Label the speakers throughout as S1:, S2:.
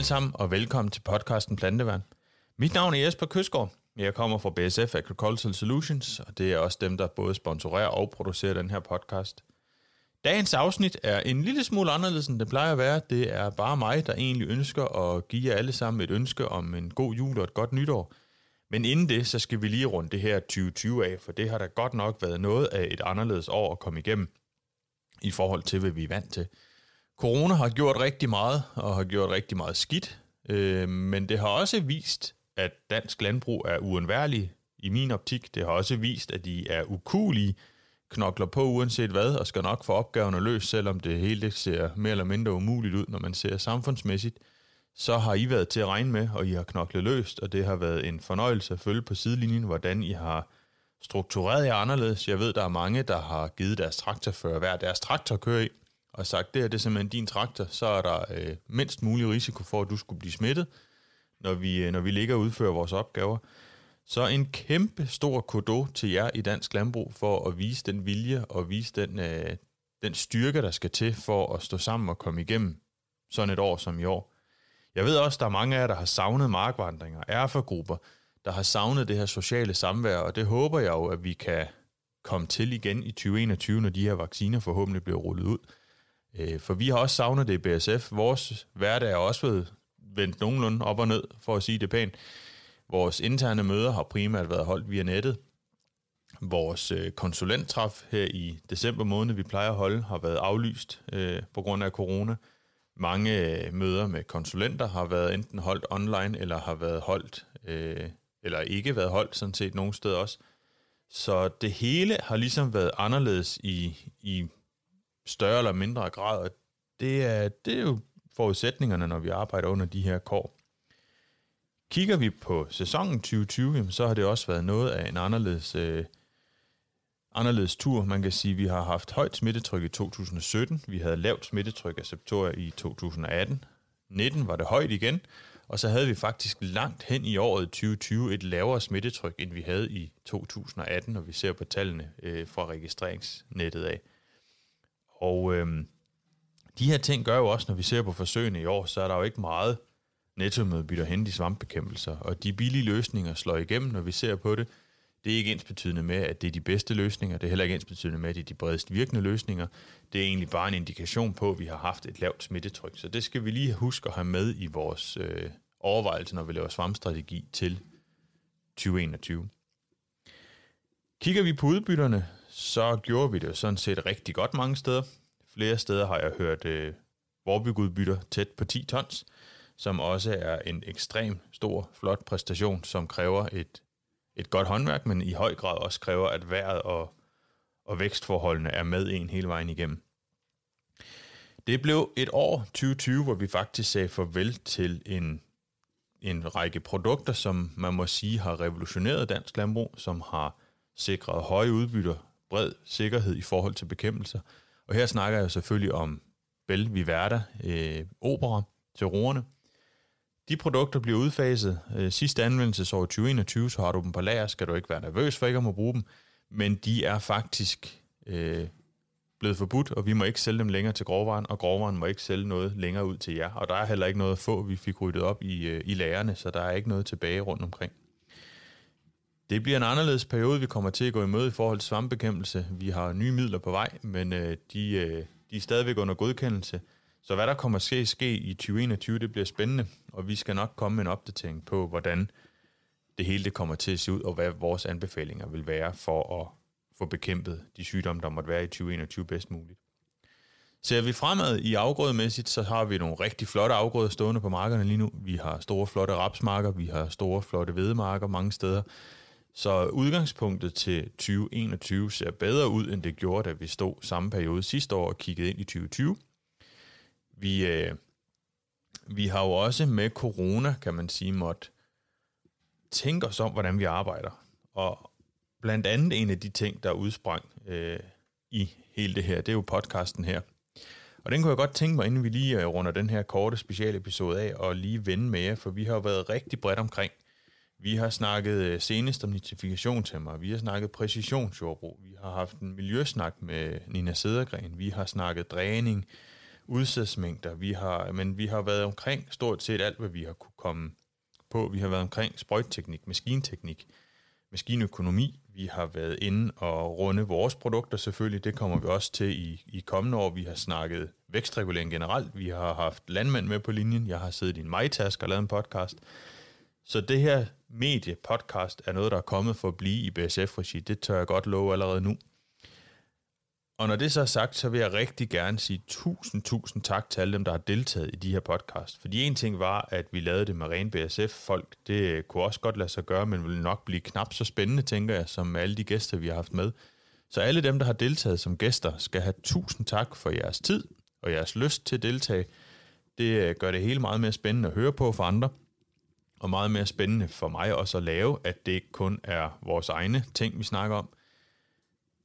S1: alle sammen, og velkommen til podcasten Planteværn. Mit navn er Jesper Køsgaard. Jeg kommer fra BSF Agricultural Solutions, og det er også dem, der både sponsorerer og producerer den her podcast. Dagens afsnit er en lille smule anderledes, end det plejer at være. Det er bare mig, der egentlig ønsker at give jer alle sammen et ønske om en god jul og et godt nytår. Men inden det, så skal vi lige runde det her 2020 af, for det har da godt nok været noget af et anderledes år at komme igennem i forhold til, hvad vi er vant til. Corona har gjort rigtig meget, og har gjort rigtig meget skidt, øh, men det har også vist, at dansk landbrug er uundværlig i min optik. Det har også vist, at de er ukulige, knokler på uanset hvad, og skal nok få opgaverne løst, selvom det hele ser mere eller mindre umuligt ud, når man ser samfundsmæssigt. Så har I været til at regne med, og I har knoklet løst, og det har været en fornøjelse at følge på sidelinjen, hvordan I har struktureret jer anderledes. Jeg ved, der er mange, der har givet deres traktorfører hver deres traktor kører i, og sagt, det her det er simpelthen din traktor, så er der øh, mindst mulig risiko for, at du skulle blive smittet, når vi, øh, når vi ligger og udfører vores opgaver. Så en kæmpe stor kodo til jer i dansk landbrug for at vise den vilje og vise den, øh, den styrke, der skal til for at stå sammen og komme igennem sådan et år som i år. Jeg ved også, der er mange af jer, der har savnet markvandringer, erfagrupper, der har savnet det her sociale samvær, og det håber jeg jo, at vi kan komme til igen i 2021, når de her vacciner forhåbentlig bliver rullet ud. Øh, for vi har også savnet det i BSF. Vores hverdag er også blevet vendt nogenlunde op og ned, for at sige det pænt. Vores interne møder har primært været holdt via nettet. Vores øh, konsulenttræf her i december måned, vi plejer at holde, har været aflyst øh, på grund af corona. Mange øh, møder med konsulenter har været enten holdt online, eller har været holdt, øh, eller ikke været holdt sådan set nogen steder også. Så det hele har ligesom været anderledes i, i større eller mindre grad, og det er, det er jo forudsætningerne, når vi arbejder under de her kår. Kigger vi på sæsonen 2020, så har det også været noget af en anderledes, øh, anderledes tur. Man kan sige, at vi har haft højt smittetryk i 2017, vi havde lavt smittetryk af septoria i 2018, 19 var det højt igen, og så havde vi faktisk langt hen i året 2020 et lavere smittetryk, end vi havde i 2018, når vi ser på tallene øh, fra registreringsnettet af. Og øhm, de her ting gør jo også, når vi ser på forsøgene i år, så er der jo ikke meget nettomødbytter hen i svampbekæmpelser, og de billige løsninger slår igennem, når vi ser på det. Det er ikke ens betydende med, at det er de bedste løsninger. Det er heller ikke ens betydende med, at det er de bredest virkende løsninger. Det er egentlig bare en indikation på, at vi har haft et lavt smittetryk. Så det skal vi lige huske at have med i vores øh, overvejelse, når vi laver svampstrategi til 2021. Kigger vi på udbytterne, så gjorde vi det sådan set rigtig godt mange steder. Flere steder har jeg hørt øh, vorbygudbytter tæt på 10 tons, som også er en ekstrem stor, flot præstation, som kræver et, et godt håndværk, men i høj grad også kræver, at vejret og, og vækstforholdene er med en hele vejen igennem. Det blev et år, 2020, hvor vi faktisk sagde farvel til en, en række produkter, som man må sige har revolutioneret dansk landbrug, som har sikret høje udbytter, bred sikkerhed i forhold til bekæmpelser. Og her snakker jeg selvfølgelig om Bell Viverda øh, Opera til roerne. De produkter bliver udfaset. Øh, sidste anvendelsesår 2021, så har du dem på lager, skal du ikke være nervøs for ikke at må bruge dem, men de er faktisk øh, blevet forbudt, og vi må ikke sælge dem længere til grovvaren, og grovvaren må ikke sælge noget længere ud til jer. Og der er heller ikke noget at få, vi fik ryddet op i, øh, i lagerne, så der er ikke noget tilbage rundt omkring. Det bliver en anderledes periode, vi kommer til at gå i møde i forhold til svampebekæmpelse. Vi har nye midler på vej, men øh, de, øh, de er stadigvæk under godkendelse. Så hvad der kommer til at ske i 2021, det bliver spændende, og vi skal nok komme med en opdatering på, hvordan det hele det kommer til at se ud, og hvad vores anbefalinger vil være for at få bekæmpet de sygdomme, der måtte være i 2021 bedst muligt. Ser vi fremad i afgrødemæssigt, så har vi nogle rigtig flotte afgrøder stående på markerne lige nu. Vi har store, flotte rapsmarker, vi har store, flotte hvedemarker mange steder. Så udgangspunktet til 2021 ser bedre ud, end det gjorde, da vi stod samme periode sidste år og kiggede ind i 2020. Vi, øh, vi har jo også med corona, kan man sige, måtte tænke os om, hvordan vi arbejder. Og blandt andet en af de ting, der udsprang øh, i hele det her, det er jo podcasten her. Og den kunne jeg godt tænke mig, inden vi lige øh, runder den her korte specialepisode af, og lige vende med jer, for vi har jo været rigtig bredt omkring. Vi har snakket øh, senest om nitrifikationshæmmer, vi har snakket præcisionsjordbrug, vi har haft en miljøsnak med Nina Sedergren, vi har snakket dræning, udsædsmængder, vi har, men vi har været omkring stort set alt, hvad vi har kunne komme på. Vi har været omkring sprøjtteknik, maskinteknik, maskinøkonomi. Vi har været inde og runde vores produkter selvfølgelig. Det kommer vi også til i, i kommende år. Vi har snakket vækstregulering generelt. Vi har haft landmænd med på linjen. Jeg har siddet i en majtask og lavet en podcast. Så det her medie-podcast er noget, der er kommet for at blive i BSF-regi. Det tør jeg godt love allerede nu. Og når det så er sagt, så vil jeg rigtig gerne sige tusind, tusind tak til alle dem, der har deltaget i de her podcast. Fordi en ting var, at vi lavede det med ren BSF-folk. Det kunne også godt lade sig gøre, men ville nok blive knap så spændende, tænker jeg, som alle de gæster, vi har haft med. Så alle dem, der har deltaget som gæster, skal have tusind tak for jeres tid og jeres lyst til at deltage. Det øh, gør det hele meget mere spændende at høre på for andre, og meget mere spændende for mig også at lave, at det ikke kun er vores egne ting, vi snakker om,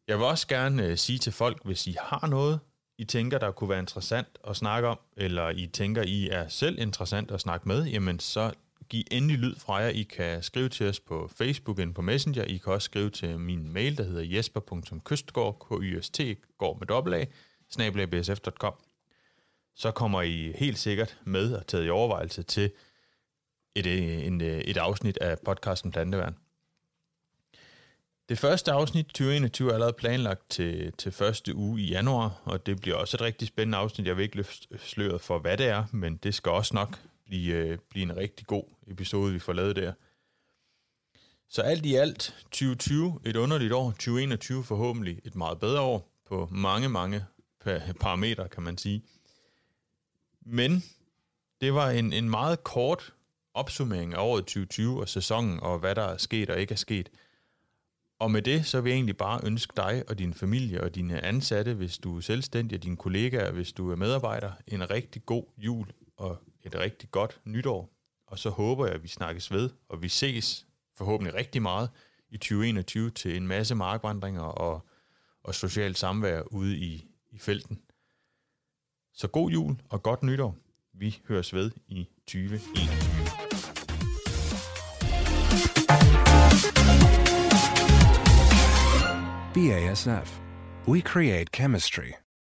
S1: jeg vil også gerne øh, sige til folk, hvis I har noget, I tænker, der kunne være interessant at snakke om, eller I tænker, I er selv interessant at snakke med, jamen så giv endelig lyd fra jer. I kan skrive til os på Facebook eller på Messenger. I kan også skrive til min mail, der hedder jesper.kystgård, k y s t går med dobbelt a, snablabsf.com. Så kommer I helt sikkert med og taget i overvejelse til et, øh, en, øh, et afsnit af podcasten Planteværn. Det første afsnit 2021 er allerede planlagt til, til første uge i januar, og det bliver også et rigtig spændende afsnit. Jeg vil ikke løfte sløret for, hvad det er, men det skal også nok blive, øh, blive en rigtig god episode, vi får lavet der. Så alt i alt 2020 et underligt år, 2021 forhåbentlig et meget bedre år på mange, mange parametre, kan man sige. Men det var en, en meget kort opsummering af året 2020 og sæsonen, og hvad der er sket og ikke er sket – og med det, så vil jeg egentlig bare ønske dig og din familie og dine ansatte, hvis du er selvstændig, og dine kollegaer, hvis du er medarbejder, en rigtig god jul og et rigtig godt nytår. Og så håber jeg, at vi snakkes ved, og vi ses forhåbentlig rigtig meget i 2021 til en masse markvandringer og, og socialt samvær ude i, i felten. Så god jul og godt nytår. Vi høres ved i 2021.
S2: BASF. We create chemistry.